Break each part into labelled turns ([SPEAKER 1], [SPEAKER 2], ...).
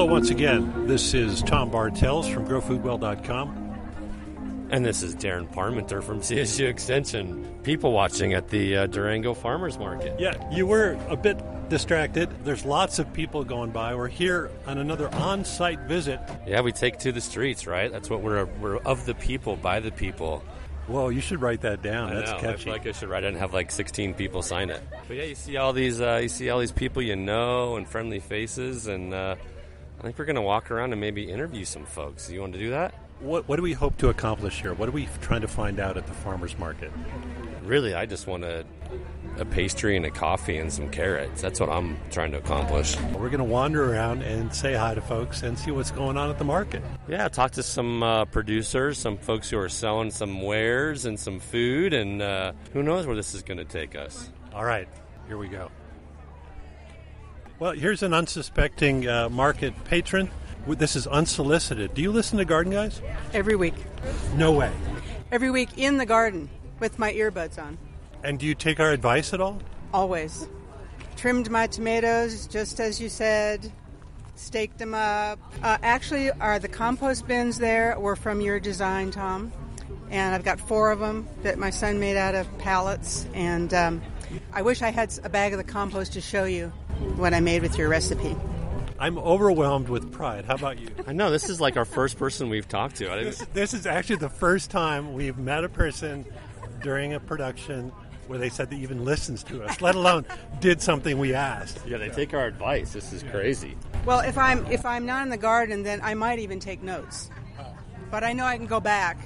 [SPEAKER 1] Hello, once again. This is Tom Bartels from GrowFoodWell.com.
[SPEAKER 2] And this is Darren Parmenter from CSU Extension, people watching at the uh, Durango Farmers Market.
[SPEAKER 1] Yeah, you were a bit distracted. There's lots of people going by. We're here on another on site visit.
[SPEAKER 2] Yeah, we take to the streets, right? That's what we're, we're of the people, by the people.
[SPEAKER 1] Whoa, you should write that down.
[SPEAKER 2] I
[SPEAKER 1] That's
[SPEAKER 2] know. I
[SPEAKER 1] catchy.
[SPEAKER 2] feel like I should write it and have like 16 people sign it. But yeah, you see all these, uh, you see all these people you know and friendly faces, and uh, I think we're gonna walk around and maybe interview some folks. You want to do that?
[SPEAKER 1] what, what do we hope to accomplish here? What are we trying to find out at the farmer's market?
[SPEAKER 2] Really, I just want a, a pastry and a coffee and some carrots. That's what I'm trying to accomplish.
[SPEAKER 1] We're going to wander around and say hi to folks and see what's going on at the market.
[SPEAKER 2] Yeah, talk to some uh, producers, some folks who are selling some wares and some food, and uh, who knows where this is going to take us.
[SPEAKER 1] All right, here we go. Well, here's an unsuspecting uh, market patron. This is unsolicited. Do you listen to Garden Guys?
[SPEAKER 3] Every week.
[SPEAKER 1] No way.
[SPEAKER 3] Every week in the garden with my earbuds on.
[SPEAKER 1] And do you take our advice at all?
[SPEAKER 3] Always. Trimmed my tomatoes just as you said. Staked them up. Uh, actually, are the compost bins there were from your design, Tom. And I've got four of them that my son made out of pallets. And um, I wish I had a bag of the compost to show you what I made with your recipe.
[SPEAKER 1] I'm overwhelmed with pride. How about you?
[SPEAKER 2] I know this is like our first person we've talked to.
[SPEAKER 1] This, this is actually the first time we've met a person during a production where they said they even listens to us, let alone did something we asked.
[SPEAKER 2] yeah, they take our advice. This is crazy.
[SPEAKER 3] Well, if I'm if I'm not in the garden, then I might even take notes. But I know I can go back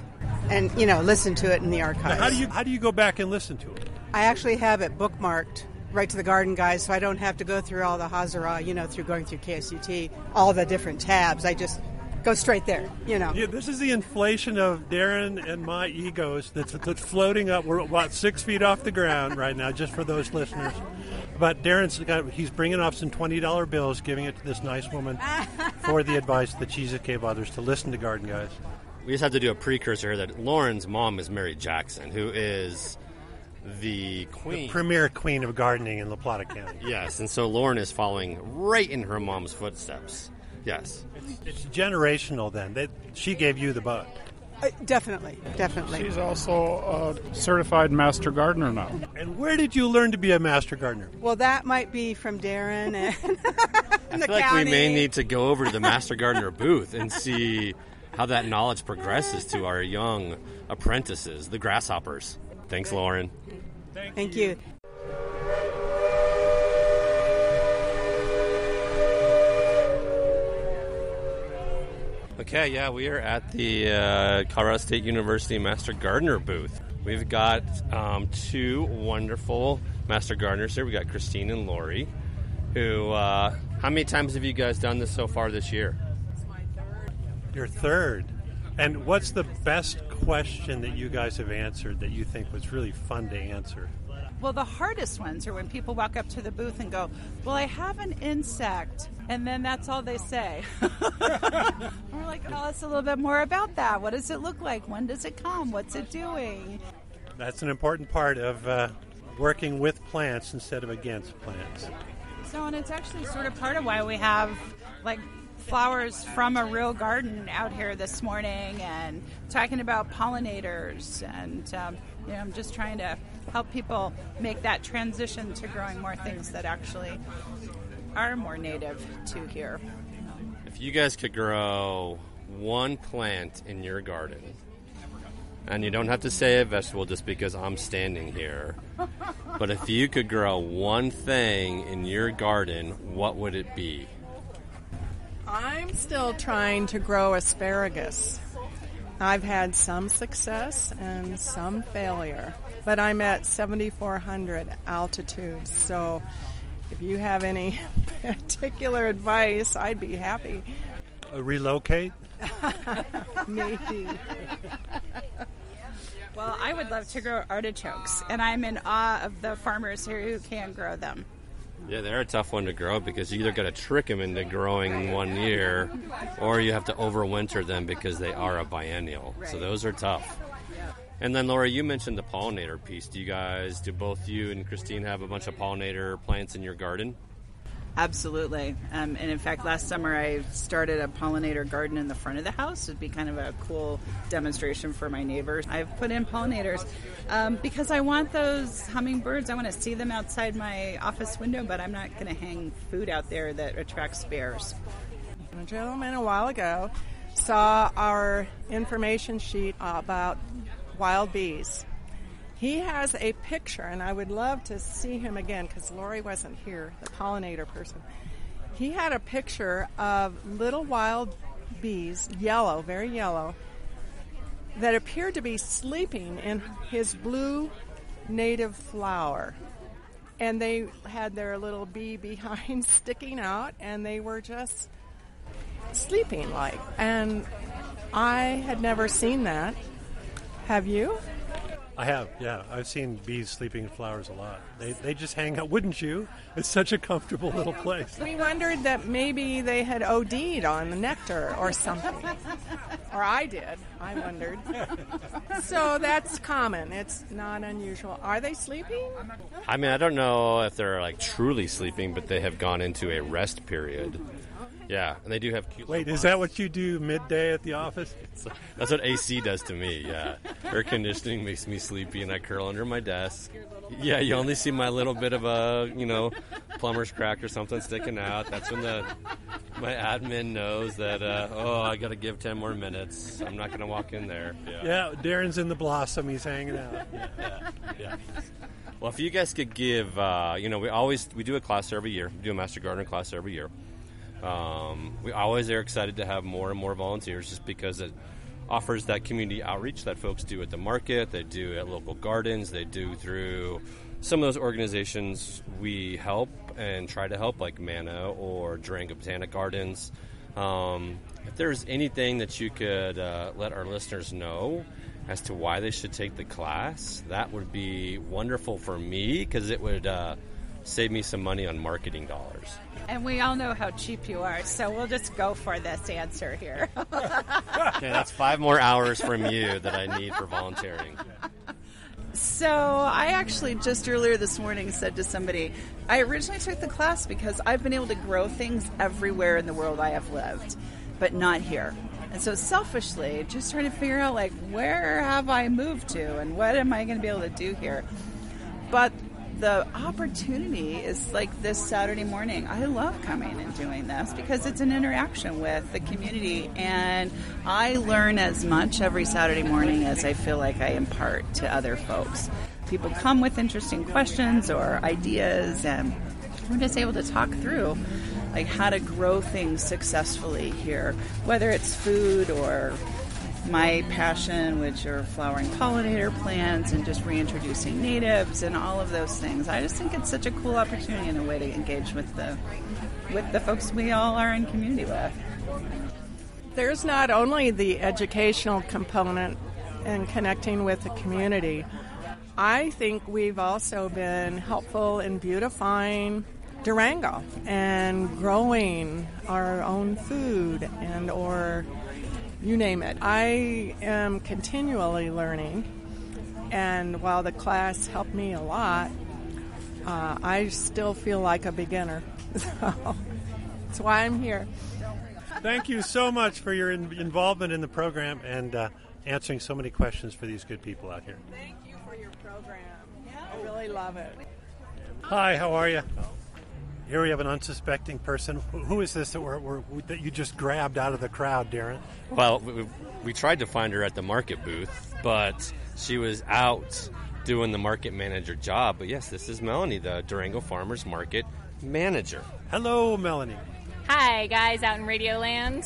[SPEAKER 3] and you know listen to it in the archives.
[SPEAKER 1] How do you how do you go back and listen to it?
[SPEAKER 3] I actually have it bookmarked right to the garden guys, so I don't have to go through all the Hazara, you know, through going through KSUT, all the different tabs. I just go straight there, you know.
[SPEAKER 1] Yeah, this is the inflation of Darren and my egos that's, that's floating up. We're about six feet off the ground right now, just for those listeners. But Darren's got, he's bringing off some twenty dollar bills, giving it to this nice woman for the advice that Jesus gave others to listen to Garden Guys.
[SPEAKER 2] We just have to do a precursor here that Lauren's mom is Mary Jackson, who is the queen.
[SPEAKER 1] the Premier queen of gardening in La Plata County.
[SPEAKER 2] yes, and so Lauren is following right in her mom's footsteps. Yes.
[SPEAKER 1] It's generational then. That she gave you the bug.
[SPEAKER 3] Uh, definitely, definitely.
[SPEAKER 4] She's also a certified master gardener now.
[SPEAKER 1] And where did you learn to be a master gardener?
[SPEAKER 3] well, that might be from Darren and, and the
[SPEAKER 2] I feel like
[SPEAKER 3] county.
[SPEAKER 2] we may need to go over to the Master Gardener booth and see how that knowledge progresses to our young apprentices, the grasshoppers. Thanks, Lauren.
[SPEAKER 3] Thank you.
[SPEAKER 2] Okay, yeah, we are at the uh, Colorado State University Master Gardener booth. We've got um, two wonderful Master Gardeners here. We got Christine and Lori. Who? Uh, how many times have you guys done this so far this year?
[SPEAKER 1] Your third. And what's the best question that you guys have answered that you think was really fun to answer?
[SPEAKER 5] Well, the hardest ones are when people walk up to the booth and go, Well, I have an insect. And then that's all they say. We're like, Tell us a little bit more about that. What does it look like? When does it come? What's it doing?
[SPEAKER 1] That's an important part of uh, working with plants instead of against plants.
[SPEAKER 5] So, and it's actually sort of part of why we have like flowers from a real garden out here this morning and talking about pollinators. And, um, you know, I'm just trying to help people make that transition to growing more things that actually are more native to here.
[SPEAKER 2] If you guys could grow one plant in your garden, and you don't have to say a vegetable just because I'm standing here, but if you could grow one thing in your garden, what would it be?
[SPEAKER 6] I'm still trying to grow asparagus. I've had some success and some failure, but I'm at 7,400 altitude. So if you have any particular advice, I'd be happy.
[SPEAKER 1] Uh, relocate?
[SPEAKER 6] Maybe.
[SPEAKER 5] Well, I would love to grow artichokes, and I'm in awe of the farmers here who can grow them.
[SPEAKER 2] Yeah, they're a tough one to grow because you either got to trick them into growing one year, or you have to overwinter them because they are a biennial. So those are tough. And then Laura, you mentioned the pollinator piece. Do you guys, do both you and Christine have a bunch of pollinator plants in your garden?
[SPEAKER 5] Absolutely. Um, and in fact, last summer I started a pollinator garden in the front of the house. It'd be kind of a cool demonstration for my neighbors. I've put in pollinators um, because I want those hummingbirds. I want to see them outside my office window, but I'm not going to hang food out there that attracts bears.
[SPEAKER 6] A gentleman a while ago saw our information sheet about wild bees. He has a picture, and I would love to see him again because Lori wasn't here, the pollinator person. He had a picture of little wild bees, yellow, very yellow, that appeared to be sleeping in his blue native flower. And they had their little bee behind sticking out, and they were just sleeping like. And I had never seen that. Have you?
[SPEAKER 1] I have, yeah. I've seen bees sleeping in flowers a lot. They, they just hang out, wouldn't you? It's such a comfortable little place.
[SPEAKER 6] We wondered that maybe they had OD'd on the nectar or something. or I did. I wondered. so that's common. It's not unusual. Are they sleeping?
[SPEAKER 2] I mean, I don't know if they're like truly sleeping, but they have gone into a rest period. Yeah, and they do have cute.
[SPEAKER 1] Wait, is that what you do midday at the office?
[SPEAKER 2] That's what AC does to me. Yeah, air conditioning makes me sleepy, and I curl under my desk. Yeah, you only see my little bit of a you know plumber's crack or something sticking out. That's when the my admin knows that uh, oh I got to give ten more minutes. I'm not going to walk in there. Yeah.
[SPEAKER 1] Yeah, Darren's in the blossom. He's hanging out.
[SPEAKER 2] yeah, yeah. Well, if you guys could give, uh, you know, we always we do a class every year. We do a master gardener class every year. Um, we always are excited to have more and more volunteers just because it offers that community outreach that folks do at the market, they do at local gardens, they do through some of those organizations we help and try to help, like Manna or Durango Botanic Gardens. Um, if there's anything that you could uh, let our listeners know as to why they should take the class, that would be wonderful for me because it would uh, save me some money on marketing dollars.
[SPEAKER 5] And we all know how cheap you are, so we'll just go for this answer here.
[SPEAKER 2] okay, that's five more hours from you that I need for volunteering.
[SPEAKER 5] So, I actually just earlier this morning said to somebody, I originally took the class because I've been able to grow things everywhere in the world I have lived, but not here. And so, selfishly, just trying to figure out, like, where have I moved to and what am I going to be able to do here? But the opportunity is like this Saturday morning. I love coming and doing this because it's an interaction with the community, and I learn as much every Saturday morning as I feel like I impart to other folks. People come with interesting questions or ideas, and we're just able to talk through like how to grow things successfully here, whether it's food or my passion, which are flowering pollinator plants and just reintroducing natives and all of those things. I just think it's such a cool opportunity and a way to engage with the with the folks we all are in community with.
[SPEAKER 6] There's not only the educational component and connecting with the community. I think we've also been helpful in beautifying Durango and growing our own food and or you name it. I am continually learning, and while the class helped me a lot, uh, I still feel like a beginner. So that's why I'm here.
[SPEAKER 1] Thank you so much for your in- involvement in the program and uh, answering so many questions for these good people out here.
[SPEAKER 6] Thank you for your program. I really love it.
[SPEAKER 1] Hi, how are you? Here we have an unsuspecting person. Who is this that, we're, we're, that you just grabbed out of the crowd, Darren?
[SPEAKER 2] Well, we, we tried to find her at the market booth, but she was out doing the market manager job. But yes, this is Melanie, the Durango Farmers Market manager.
[SPEAKER 1] Hello, Melanie.
[SPEAKER 7] Hi, guys, out in Radioland.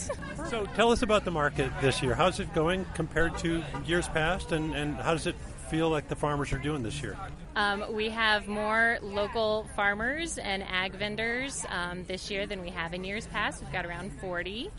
[SPEAKER 1] So tell us about the market this year. How's it going compared to years past, and, and how does it feel like the farmers are doing this year?
[SPEAKER 7] Um, we have more local farmers and ag vendors um, this year than we have in years past. We've got around 40.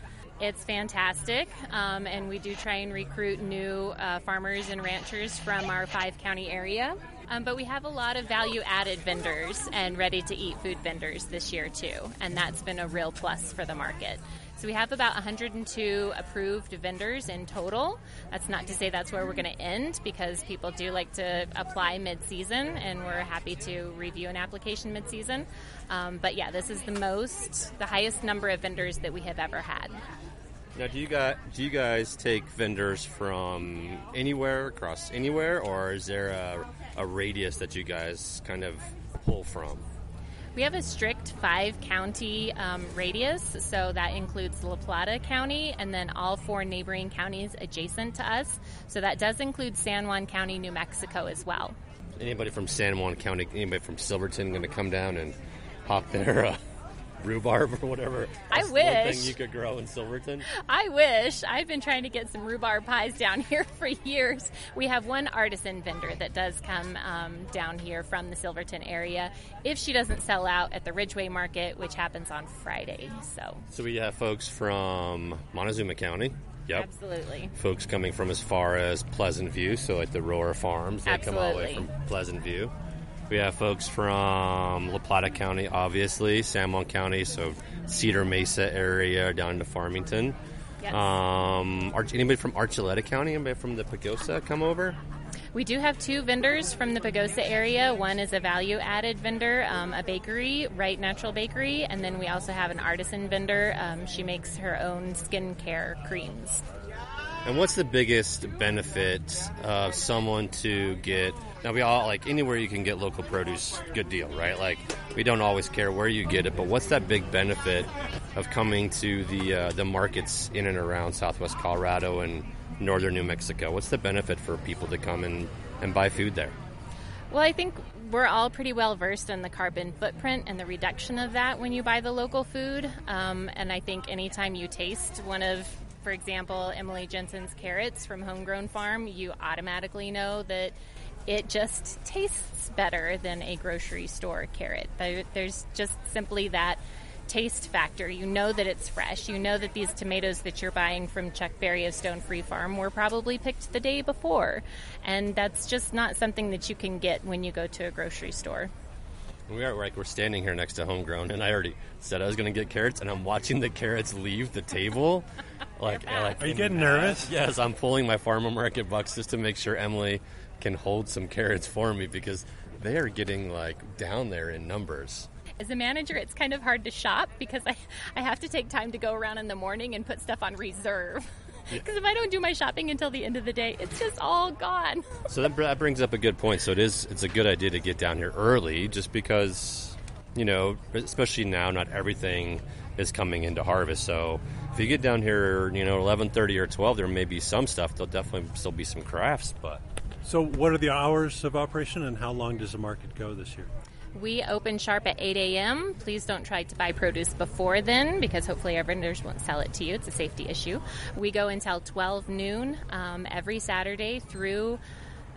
[SPEAKER 7] It's fantastic, um, and we do try and recruit new uh, farmers and ranchers from our five county area. Um, but we have a lot of value added vendors and ready to eat food vendors this year too, and that's been a real plus for the market. So we have about 102 approved vendors in total. That's not to say that's where we're going to end because people do like to apply mid-season, and we're happy to review an application mid-season. Um, but yeah, this is the most, the highest number of vendors that we have ever had.
[SPEAKER 2] Now, do you guys do you guys take vendors from anywhere across anywhere, or is there a, a radius that you guys kind of pull from?
[SPEAKER 7] We have a strict five county um, radius, so that includes La Plata County and then all four neighboring counties adjacent to us. So that does include San Juan County, New Mexico as well.
[SPEAKER 2] Anybody from San Juan County, anybody from Silverton, going to come down and hawk their uh, rhubarb or whatever?
[SPEAKER 7] I wish.
[SPEAKER 2] Thing you could grow in Silverton.
[SPEAKER 7] I wish. I've been trying to get some rhubarb pies down here for years. We have one artisan vendor that does come um, down here from the Silverton area if she doesn't sell out at the Ridgway Market, which happens on Friday. So,
[SPEAKER 2] So we have folks from Montezuma County. Yep.
[SPEAKER 7] absolutely.
[SPEAKER 2] Folks coming from as far as Pleasant View, so like the Roar Farms, they come all the way from Pleasant View. We have folks from La Plata County, obviously, San Juan County, so Cedar Mesa area down to Farmington.
[SPEAKER 7] Yes.
[SPEAKER 2] Um, Arch- anybody from Archuleta County? Anybody from the Pagosa come over?
[SPEAKER 7] We do have two vendors from the Pagosa area. One is a value added vendor, um, a bakery, Right Natural Bakery, and then we also have an artisan vendor. Um, she makes her own skincare creams.
[SPEAKER 2] And what's the biggest benefit of someone to get? Now we all like anywhere you can get local produce, good deal, right? Like we don't always care where you get it, but what's that big benefit of coming to the uh, the markets in and around Southwest Colorado and northern New Mexico? What's the benefit for people to come and, and buy food there?
[SPEAKER 7] Well, I think we're all pretty well versed in the carbon footprint and the reduction of that when you buy the local food. Um, and I think anytime you taste one of, for example, Emily Jensen's carrots from Homegrown Farm, you automatically know that it just tastes better than a grocery store carrot. There's just simply that taste factor. You know that it's fresh. You know that these tomatoes that you're buying from Chuck Berry of Stone Free Farm were probably picked the day before. And that's just not something that you can get when you go to a grocery store.
[SPEAKER 2] We are like we're standing here next to homegrown, and I already said I was going to get carrots, and I'm watching the carrots leave the table. Like, like
[SPEAKER 1] Are you getting
[SPEAKER 2] bags.
[SPEAKER 1] nervous?
[SPEAKER 2] Yes, I'm pulling my farmer market bucks just to make sure Emily can hold some carrots for me because they are getting like down there in numbers.
[SPEAKER 7] As a manager, it's kind of hard to shop because I, I have to take time to go around in the morning and put stuff on reserve. Because if I don't do my shopping until the end of the day, it's just all gone.
[SPEAKER 2] So that, that brings up a good point. So it is it's a good idea to get down here early, just because you know, especially now, not everything is coming into harvest. So if you get down here, you know, eleven thirty or twelve, there may be some stuff. There'll definitely still be some crafts, but
[SPEAKER 1] So, what are the hours of operation, and how long does the market go this year?
[SPEAKER 7] We open sharp at 8 a.m. Please don't try to buy produce before then because hopefully our vendors won't sell it to you. It's a safety issue. We go until 12 noon um, every Saturday through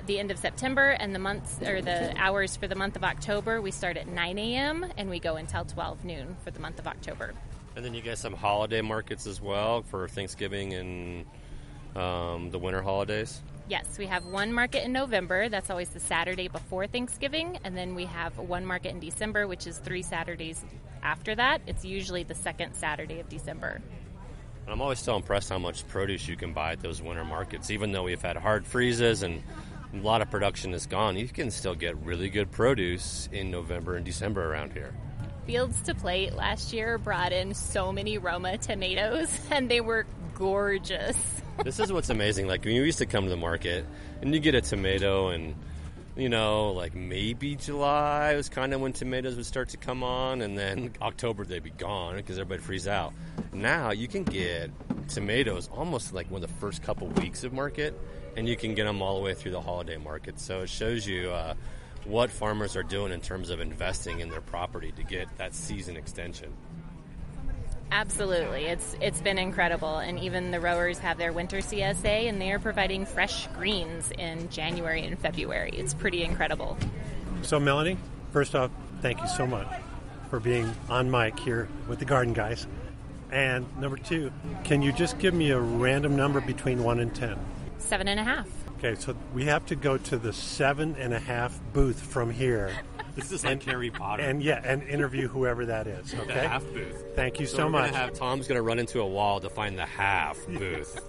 [SPEAKER 7] the end of September and the months or the hours for the month of October. We start at 9 a.m. and we go until 12 noon for the month of October.
[SPEAKER 2] And then you get some holiday markets as well for Thanksgiving and um, the winter holidays.
[SPEAKER 7] Yes, we have one market in November. That's always the Saturday before Thanksgiving. And then we have one market in December, which is three Saturdays after that. It's usually the second Saturday of December.
[SPEAKER 2] And I'm always so impressed how much produce you can buy at those winter markets. Even though we've had hard freezes and a lot of production is gone, you can still get really good produce in November and December around here.
[SPEAKER 7] Fields to Plate last year brought in so many Roma tomatoes, and they were gorgeous.
[SPEAKER 2] this is what's amazing. Like when you used to come to the market and you get a tomato and you know, like maybe July was kind of when tomatoes would start to come on, and then October they'd be gone because everybody freeze out. Now you can get tomatoes almost like one of the first couple weeks of market, and you can get them all the way through the holiday market. So it shows you uh, what farmers are doing in terms of investing in their property to get that season extension.
[SPEAKER 7] Absolutely, it's it's been incredible, and even the rowers have their winter CSA, and they are providing fresh greens in January and February. It's pretty incredible.
[SPEAKER 1] So, Melanie, first off, thank you so much for being on mic here with the Garden Guys. And number two, can you just give me a random number between one and ten?
[SPEAKER 7] Seven and a half.
[SPEAKER 1] Okay, so we have to go to the seven and a half booth from here.
[SPEAKER 2] This is like Harry Potter.
[SPEAKER 1] And yeah, and interview whoever that is.
[SPEAKER 2] the
[SPEAKER 1] Okay.
[SPEAKER 2] half booth.
[SPEAKER 1] Thank you
[SPEAKER 2] So,
[SPEAKER 1] so,
[SPEAKER 2] we're
[SPEAKER 1] much.
[SPEAKER 2] Gonna have, Tom's going to run into a wall to find the half booth.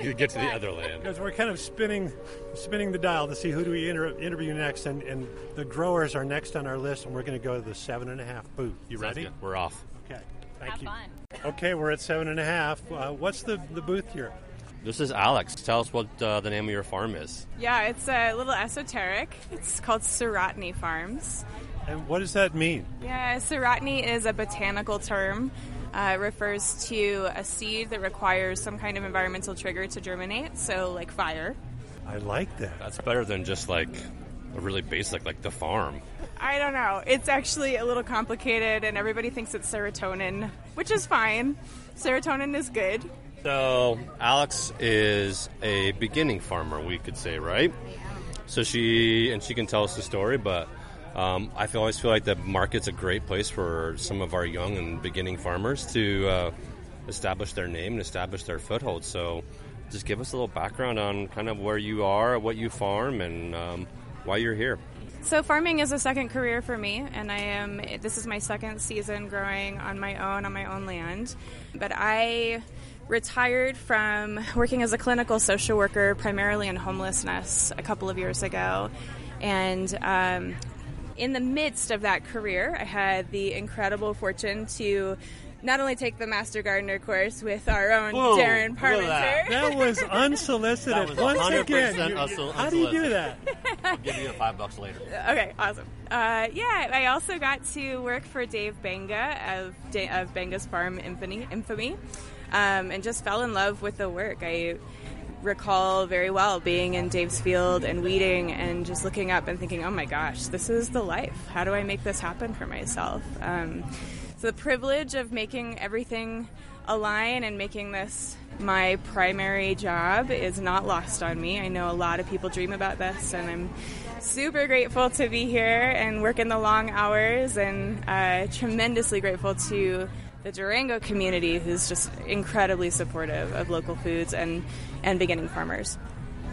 [SPEAKER 2] you get to the other land.
[SPEAKER 1] Because we're kind of spinning, spinning the dial to see who do we inter- interview next, and, and the growers are next on our list, and we're going to go to the seven and a half booth. You
[SPEAKER 2] Sounds
[SPEAKER 1] ready?
[SPEAKER 2] good. We're off.
[SPEAKER 1] Okay. Thank
[SPEAKER 7] Have
[SPEAKER 1] you.
[SPEAKER 7] fun.
[SPEAKER 1] Okay, we're at seven and a half. Uh, what's the, the booth here?
[SPEAKER 2] This is Alex. Tell us what uh, the name of your farm is.
[SPEAKER 8] Yeah, it's a little esoteric. It's called Serotiny Farms.
[SPEAKER 1] And what does that mean?
[SPEAKER 8] Yeah, Serotiny is a botanical term. Uh, it refers to a seed that requires some kind of environmental trigger to germinate, so like fire.
[SPEAKER 1] I like that.
[SPEAKER 2] That's better than just like a really basic, like the farm.
[SPEAKER 8] I don't know. It's actually a little complicated, and everybody thinks it's serotonin, which is fine. Serotonin is good.
[SPEAKER 2] So Alex is a beginning farmer, we could say, right? So she and she can tell us the story, but um, I feel, always feel like the market's a great place for some of our young and beginning farmers to uh, establish their name and establish their foothold. So just give us a little background on kind of where you are, what you farm, and um, why you're here.
[SPEAKER 8] So farming is a second career for me, and I am. This is my second season growing on my own on my own land. But I retired from working as a clinical social worker, primarily in homelessness, a couple of years ago, and. Um, in the midst of that career, I had the incredible fortune to not only take the Master Gardener course with our own
[SPEAKER 2] Whoa,
[SPEAKER 8] Darren
[SPEAKER 2] look at that.
[SPEAKER 1] That was unsolicited.
[SPEAKER 2] That was
[SPEAKER 1] Once
[SPEAKER 2] 100%
[SPEAKER 1] again, you-
[SPEAKER 2] unsolicited.
[SPEAKER 1] how do you do that?
[SPEAKER 2] I'll give you the five bucks later.
[SPEAKER 8] Okay, awesome. Uh, yeah, I also got to work for Dave Banga of, Da- of Banga's Farm Infamy, infamy um, and just fell in love with the work. I recall very well being in Dave's field and weeding and just looking up and thinking, oh my gosh, this is the life. How do I make this happen for myself? Um, so the privilege of making everything align and making this my primary job is not lost on me. I know a lot of people dream about this, and I'm super grateful to be here and work in the long hours, and uh, tremendously grateful to the Durango community, who's just incredibly supportive of local foods and and beginning farmers.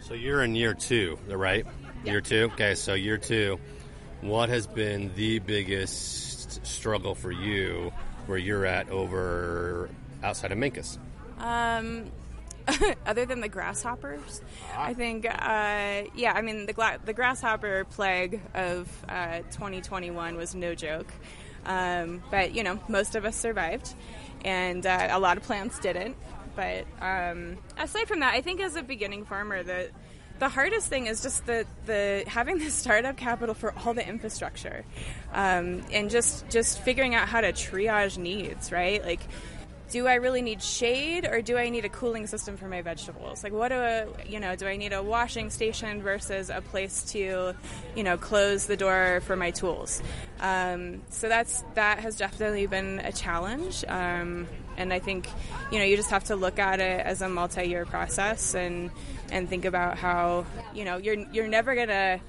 [SPEAKER 2] So you're in year two, right? Year two. Okay, so year two. What has been the biggest struggle for you where you're at over outside of Mancos?
[SPEAKER 8] Um, other than the grasshoppers, I think, uh, yeah, I mean, the, gla- the grasshopper plague of uh, 2021 was no joke. Um, but, you know, most of us survived, and uh, a lot of plants didn't. But um, aside from that, I think as a beginning farmer, the the hardest thing is just the, the having the startup capital for all the infrastructure, um, and just just figuring out how to triage needs. Right, like do I really need shade or do I need a cooling system for my vegetables? Like, what do I, you know, do I need a washing station versus a place to, you know, close the door for my tools? Um, so that's that has definitely been a challenge. Um, and I think, you know, you just have to look at it as a multi-year process and and think about how, you know, you're you're never gonna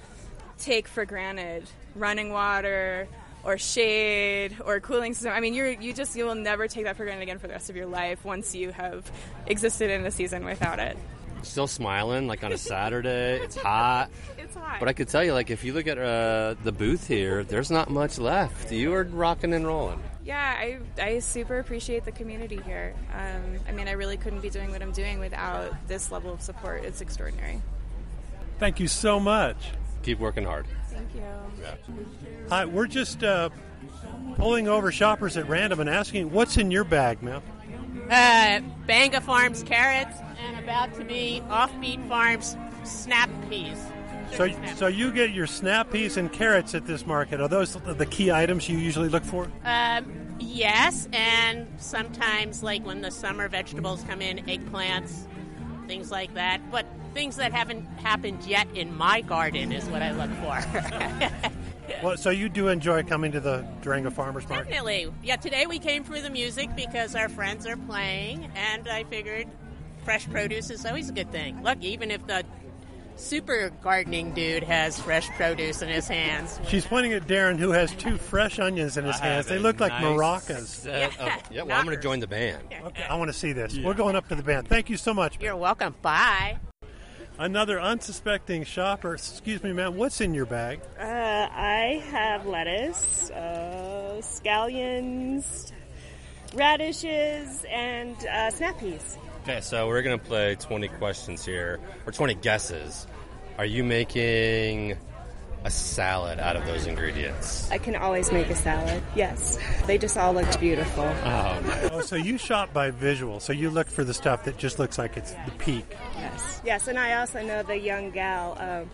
[SPEAKER 8] take for granted running water or shade or cooling system. I mean, you're you just you will never take that for granted again for the rest of your life once you have existed in a season without it.
[SPEAKER 2] Still smiling, like on a Saturday. It's hot.
[SPEAKER 8] It's hot.
[SPEAKER 2] But I could tell you, like, if you look at uh, the booth here, there's not much left. You are rocking and rolling.
[SPEAKER 8] yeah, I I super appreciate the community here. Um, I mean, I really couldn't be doing what I'm doing without this level of support. It's extraordinary.
[SPEAKER 1] Thank you so much.
[SPEAKER 2] Keep working hard.
[SPEAKER 8] Thank you.
[SPEAKER 1] Hi, we're just uh, pulling over shoppers at random and asking, what's in your bag, ma'am?
[SPEAKER 9] Uh, Banga Farms carrots and about to be Offbeat Farms snap peas.
[SPEAKER 1] So,
[SPEAKER 9] snap.
[SPEAKER 1] so you get your snap peas and carrots at this market. Are those the key items you usually look for?
[SPEAKER 9] Um, yes, and sometimes, like when the summer vegetables come in, eggplants, things like that. But things that haven't happened yet in my garden is what I look for.
[SPEAKER 1] Well, so you do enjoy coming to the Durango Farmers Market?
[SPEAKER 9] Definitely. Yeah, today we came for the music because our friends are playing, and I figured fresh produce is always a good thing. Look, even if the super gardening dude has fresh produce in his hands.
[SPEAKER 1] She's pointing at Darren, who has two fresh onions in his
[SPEAKER 2] I
[SPEAKER 1] hands. They
[SPEAKER 2] a
[SPEAKER 1] look like
[SPEAKER 2] nice
[SPEAKER 1] maracas.
[SPEAKER 2] set of- yeah, well, I'm going to join the band.
[SPEAKER 1] Okay, I want to see this. We're going up to the band. Thank you so much.
[SPEAKER 9] You're welcome. Bye.
[SPEAKER 1] another unsuspecting shopper. Excuse me, ma'am. What's in your bag?
[SPEAKER 10] Uh, I have lettuce, uh, scallions, radishes, and uh, snap peas.
[SPEAKER 2] Okay, so we're gonna play 20 questions here, or 20 guesses. Are you making a salad out of those ingredients?
[SPEAKER 10] I can always make a salad. Yes, they just all looked beautiful.
[SPEAKER 2] Oh,
[SPEAKER 1] Oh, so you shop by visual. So you look for the stuff that just looks like it's the peak.
[SPEAKER 10] Yes, yes, and I also know the young gal uh,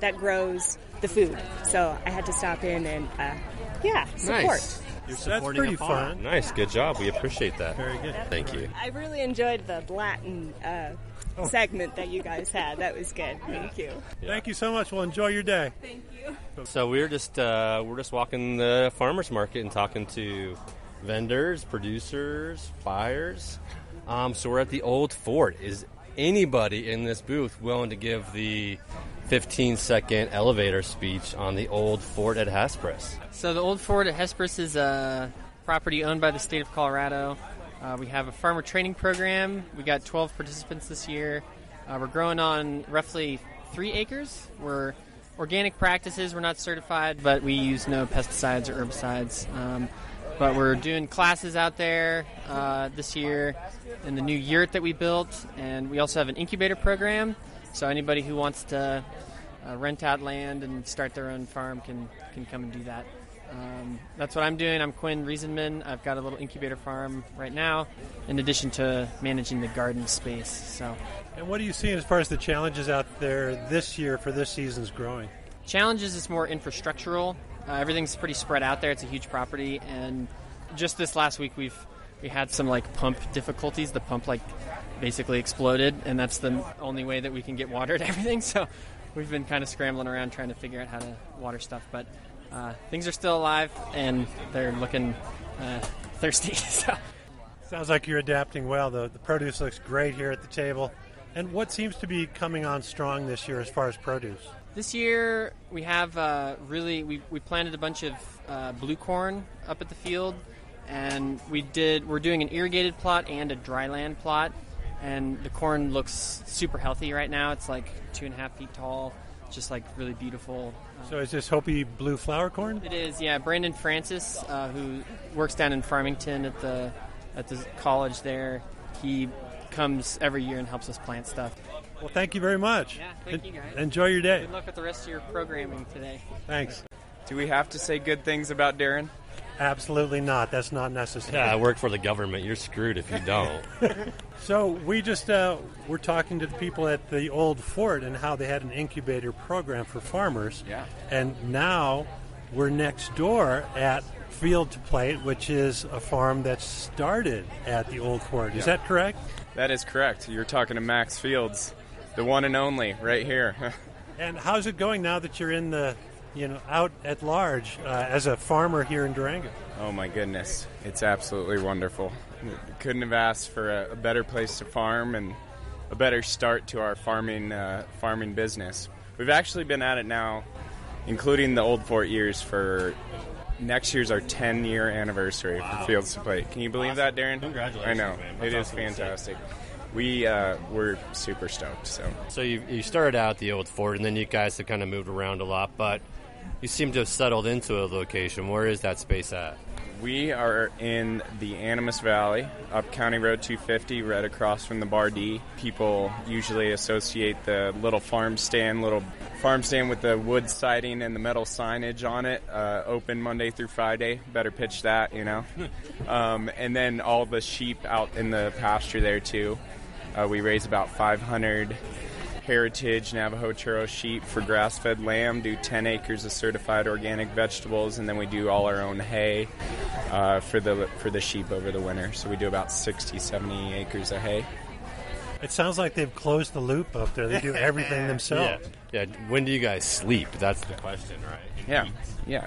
[SPEAKER 10] that grows the food, so I had to stop in and uh, yeah, support.
[SPEAKER 2] Nice. You're
[SPEAKER 1] That's
[SPEAKER 2] supporting
[SPEAKER 1] pretty
[SPEAKER 2] a farm.
[SPEAKER 1] fun.
[SPEAKER 2] Nice, good job. We appreciate that.
[SPEAKER 1] Very good.
[SPEAKER 2] Thank you.
[SPEAKER 10] I really enjoyed the Latin uh,
[SPEAKER 1] Oh.
[SPEAKER 10] segment that you guys had. That was good. Thank you.
[SPEAKER 1] Thank you so much. Well, enjoy your day.
[SPEAKER 10] Thank you.
[SPEAKER 2] So we're just uh, we're just walking the farmers market and talking to vendors, producers, buyers. Um, so we're at the old fort. Is anybody in this booth willing to give the 15 second elevator speech on the old fort at Hesperus?
[SPEAKER 11] So the old fort at Hesperus is a property owned by the state of Colorado. Uh, we have a farmer training program. We got 12 participants this year. Uh, we're growing on roughly three acres. We're organic practices. We're not certified, but we use no pesticides or herbicides. Um, but we're doing classes out there uh, this year in the new yurt that we built, and we also have an incubator program. So anybody who wants to uh, rent out land and start their own farm can can come and do that. Um, that's what I'm doing. I'm Quinn Riesenman. I've got a little incubator farm right now, in addition to managing the garden space. So,
[SPEAKER 1] And what are you seeing as far as the challenges out there this year for this season's growing?
[SPEAKER 11] challenges is more infrastructural. Uh, everything's pretty spread out there. It's a huge property, and just this last week we've we had some like pump difficulties. The pump like basically exploded, and that's the only way that we can get water to everything. So we've been kind of scrambling around trying to figure out how to water stuff, but uh, things are still alive and they're looking uh, thirsty. So.
[SPEAKER 1] Sounds like you're adapting well. The, the produce looks great here at the table. And what seems to be coming on strong this year as far as produce?
[SPEAKER 11] This year we have uh, really we, we planted a bunch of uh, blue corn up at the field, and we did we're doing an irrigated plot and a dryland plot, and the corn looks super healthy right now. It's like two and a half feet tall, just like really beautiful.
[SPEAKER 1] So is this Hopi blue flour corn?
[SPEAKER 11] It is, yeah. Brandon Francis, uh, who works down in Farmington at the at the college there, he comes every year and helps us plant stuff.
[SPEAKER 1] Well, thank you very much.
[SPEAKER 11] Yeah, thank
[SPEAKER 1] En-
[SPEAKER 11] you guys.
[SPEAKER 1] Enjoy your day.
[SPEAKER 11] Good luck with the rest of your programming today.
[SPEAKER 1] Thanks.
[SPEAKER 12] Do we have to say good things about Darren?
[SPEAKER 1] Absolutely not. That's not necessary.
[SPEAKER 2] Yeah, I work for the government. You're screwed if you don't.
[SPEAKER 1] So we just uh, were talking to the people at the old fort and how they had an incubator program for farmers.
[SPEAKER 12] Yeah.
[SPEAKER 1] And now we're next door at Field to Plate, which is a farm that started at the old fort. Is
[SPEAKER 12] Yeah.
[SPEAKER 1] that correct?
[SPEAKER 12] That is correct. You're talking to Max Fields, the one and only, right here.
[SPEAKER 1] And how's it going now that you're in the, you know, out at large uh, as a farmer here in Durango?
[SPEAKER 12] oh my goodness, it's absolutely wonderful. Couldn't have asked for a, a better place to farm and a better start to our farming uh, farming business. We've actually been at it now, including the old fort years for. Next year's our 10 year anniversary
[SPEAKER 2] Wow.
[SPEAKER 12] for Fields to Plate. Can you believe that, Darren?
[SPEAKER 2] Congratulations,
[SPEAKER 12] I know.
[SPEAKER 2] man.
[SPEAKER 12] It
[SPEAKER 2] That's
[SPEAKER 12] is
[SPEAKER 2] awesome
[SPEAKER 12] fantastic. We, uh, we're super stoked. So.
[SPEAKER 2] So you, you started out at the old fort, and then you guys have kind of moved around a lot, but you seem to have settled into a location. Where is that space at?
[SPEAKER 12] We are in the Animas Valley, up County Road 250, right across from the Bar D. People usually associate the little farm stand, little farm stand with the wood siding and the metal signage on it, uh, open Monday through Friday. Better pitch that, you know. um, and then all the sheep out in the pasture there too. Uh, we raise about 500 heritage Navajo churro sheep for grass-fed lamb. Do 10 acres of certified organic vegetables, and then we do all our own hay uh, for the for the sheep over the winter. So we do about 60, 70 acres of hay.
[SPEAKER 1] It sounds like they've closed the loop up there. They do everything themselves.
[SPEAKER 2] Yeah. yeah. When do you guys sleep? That's the question, right?
[SPEAKER 12] Yeah, yeah.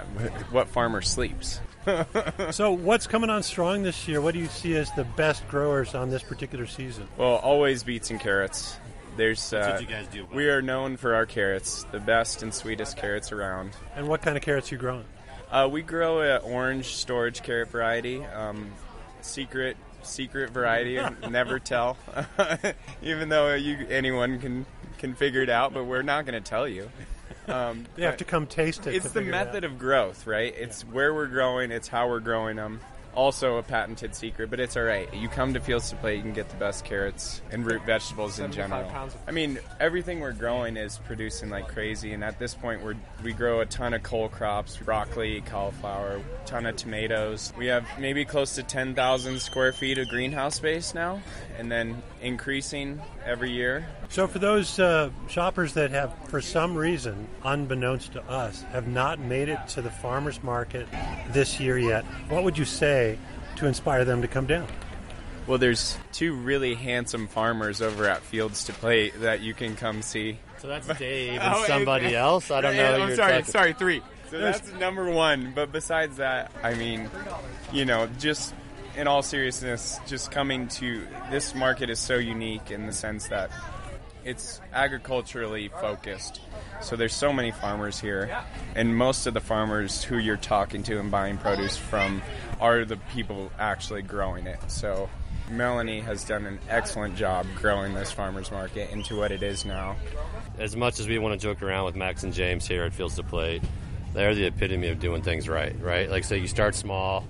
[SPEAKER 12] What farmer sleeps?
[SPEAKER 1] so, what's coming on strong this year? What do you see as the best growers on this particular season?
[SPEAKER 12] Well, always beets and carrots. There's
[SPEAKER 1] That's
[SPEAKER 12] uh,
[SPEAKER 1] what you guys do.
[SPEAKER 12] We are known for our carrots, the best and sweetest carrots around.
[SPEAKER 1] And what kind of carrots you growing?
[SPEAKER 12] Uh, we grow a orange storage carrot variety. Um, secret secret variety. never tell. Even though you anyone can can figure it out, but we're not going to tell you. Um,
[SPEAKER 1] They have to come taste it.
[SPEAKER 12] It's
[SPEAKER 1] to
[SPEAKER 12] the
[SPEAKER 1] figure it out.
[SPEAKER 12] method of growth, right? It's where we're growing. It's how we're growing them. Also a patented secret, but it's all right. You come to Fields to Plate, you can get the best carrots and root vegetables in general. I mean, everything we're growing is producing like crazy, and at this point, we we grow a ton of cole crops, broccoli, cauliflower, ton of tomatoes. We have maybe close to 10,000 square feet of greenhouse space now, and then increasing every year.
[SPEAKER 1] So, for those uh, shoppers that have, for some reason, unbeknownst to us, have not made it to the farmers market this year yet, what would you say to inspire them to come down?
[SPEAKER 12] Well, there's two really handsome farmers over at Fields to Plate that you can come see.
[SPEAKER 2] So that's Dave
[SPEAKER 12] Oh,
[SPEAKER 2] and somebody
[SPEAKER 12] and-
[SPEAKER 2] else. I don't know.
[SPEAKER 12] I'm sorry,
[SPEAKER 2] talking-
[SPEAKER 12] sorry, three. So
[SPEAKER 2] There's-
[SPEAKER 12] that's number one. But besides that, I mean, you know, just in all seriousness, just coming to this market is so unique in the sense that it's agriculturally focused. So there's so many farmers here, and most of the farmers who you're talking to and buying produce from are the people actually growing it. So Melanie has done an excellent job growing this farmers market into what it is now.
[SPEAKER 2] As much as we want to joke around with Max and James here at Fields to Plate, they're the epitome of doing things right, right? Like, so you start small,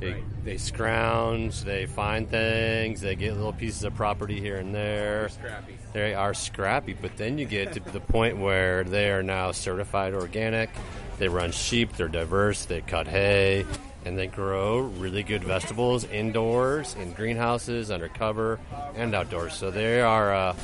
[SPEAKER 2] they, they scrounge, they find things, they get little pieces of property here and there.
[SPEAKER 12] scrappy.
[SPEAKER 2] They are scrappy, but then you get to the point where they are now certified organic. They run sheep, they're diverse, they cut hay, and they grow really good vegetables indoors, in greenhouses, under cover, and outdoors. So they are uh,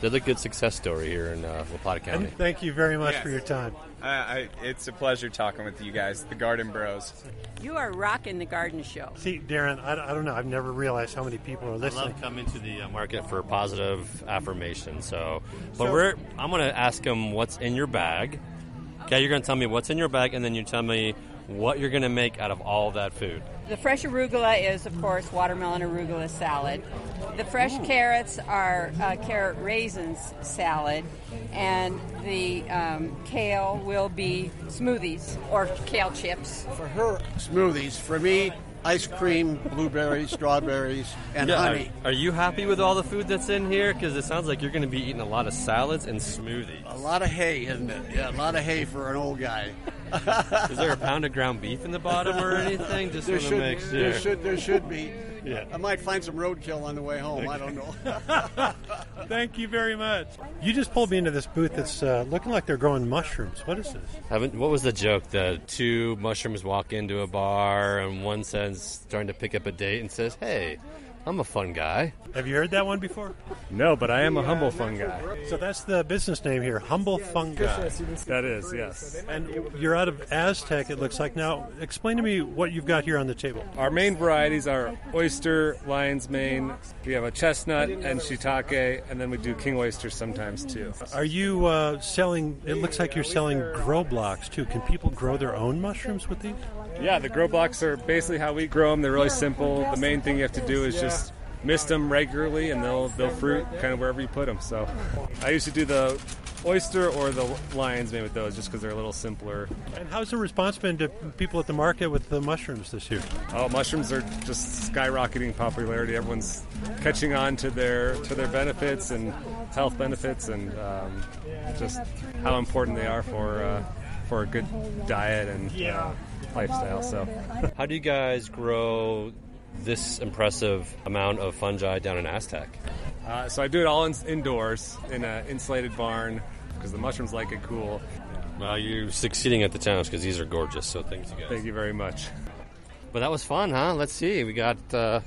[SPEAKER 2] they're the good success story here in uh, La Plata County.
[SPEAKER 1] And thank you very much
[SPEAKER 12] Yes.
[SPEAKER 1] for your time.
[SPEAKER 12] I, I, it's a pleasure talking with you guys, the Garden Bros.
[SPEAKER 13] You are rocking the garden show.
[SPEAKER 1] See, Darren, I, I don't know. I've never realized how many people are
[SPEAKER 2] I
[SPEAKER 1] listening.
[SPEAKER 2] love coming to the uh, market for positive affirmation. So, but
[SPEAKER 1] So-
[SPEAKER 2] we're I'm going to ask them what's in your bag. Okay, you're going to tell me what's in your bag, and then you tell me what you're going to make out of all that food.
[SPEAKER 13] The fresh arugula is, of course, watermelon arugula salad. The fresh carrots are uh, carrot raisins salad, and the um, kale will be smoothies or kale chips.
[SPEAKER 14] For her, smoothies. For me, ice cream, blueberries, strawberries, and
[SPEAKER 2] Yeah, are-
[SPEAKER 14] honey.
[SPEAKER 2] Are, you happy with all the food that's in here? Because it sounds like you're going to be eating a lot of salads and smoothies.
[SPEAKER 14] A lot of hay, isn't it? Yeah, a lot of hay for an old guy.
[SPEAKER 2] Is there a pound of ground beef in the bottom or anything? Just
[SPEAKER 14] there
[SPEAKER 2] want to
[SPEAKER 14] should,
[SPEAKER 2] make sure.
[SPEAKER 14] there should there should be.
[SPEAKER 1] Yeah.
[SPEAKER 14] I might find some roadkill on the way home. I don't know.
[SPEAKER 1] Thank you very much. You just pulled me into this booth that's uh, looking like they're growing mushrooms. What is this?
[SPEAKER 2] Haven't, what was the joke? The two mushrooms walk into a bar, and one says, trying to pick up a date, and says, "Hey, I'm a fun guy."
[SPEAKER 1] Have you heard that one before?
[SPEAKER 15] No, but I am a humble fun guy.
[SPEAKER 1] So that's the business name here, Humble Fungi.
[SPEAKER 15] That is, yes.
[SPEAKER 1] And you're out of Aztec, it looks like. Now, explain to me what you've got here on the table.
[SPEAKER 15] Our main varieties are oyster, lion's mane. We have a chestnut and shiitake, and then we do king oysters sometimes too.
[SPEAKER 1] Are you uh, selling? It looks like you're selling grow blocks too. Can people grow their own mushrooms with these?
[SPEAKER 15] Yeah, the grow blocks are basically how we grow them. They're really simple. The main thing you have to do is just mist them regularly, and they'll they'll fruit kind of wherever you put them. So, I used to do the oyster or the lion's mane with those, just because they're a little simpler.
[SPEAKER 1] And how's the response been to people at the market with the mushrooms this year?
[SPEAKER 15] Oh, mushrooms are just skyrocketing popularity. Everyone's catching on to their to their benefits and health benefits, and um, just how important they are for uh, for a good diet and uh, lifestyle. So,
[SPEAKER 2] How do you guys grow this impressive amount of fungi down in Aztec?
[SPEAKER 15] uh, so I do it all in, indoors in an insulated barn because the mushrooms like it cool.
[SPEAKER 2] Well, you're succeeding at the challenge because these are gorgeous. So thanks, you guys.
[SPEAKER 15] Thank you very much.
[SPEAKER 2] But that was fun, huh? Let's see. We got uh,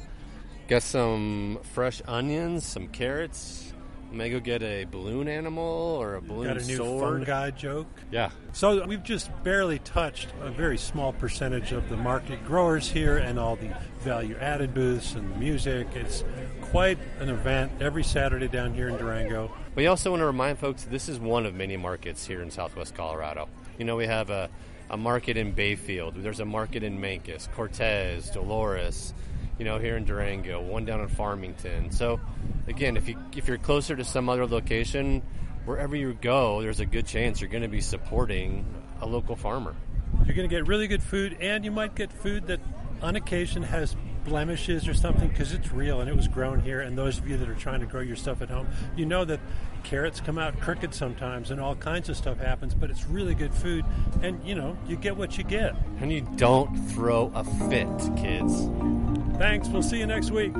[SPEAKER 2] got some fresh onions, some carrots. May go get a balloon animal or a balloon
[SPEAKER 1] Got a new
[SPEAKER 2] sword.
[SPEAKER 1] fungi joke?
[SPEAKER 2] Yeah.
[SPEAKER 1] So we've just barely touched a very small percentage of the market growers here and all the value added booths and the music. It's quite an event every Saturday down here in Durango.
[SPEAKER 2] We also want to remind folks this is one of many markets here in southwest Colorado. You know, we have a, a market in Bayfield, there's a market in Mancos, Cortez, Dolores, you know, here in Durango, one down in Farmington. So, again, if, you, if you're closer to some other location, wherever you go, there's a good chance you're going to be supporting a local farmer.
[SPEAKER 1] You're going to get really good food, and you might get food that on occasion has blemishes or something because it's real and it was grown here. And those of you that are trying to grow your stuff at home, you know that carrots come out crooked sometimes and all kinds of stuff happens, but it's really good food. And you know, you get what you get.
[SPEAKER 2] And you don't throw a fit, kids.
[SPEAKER 1] Thanks. We'll see you next week.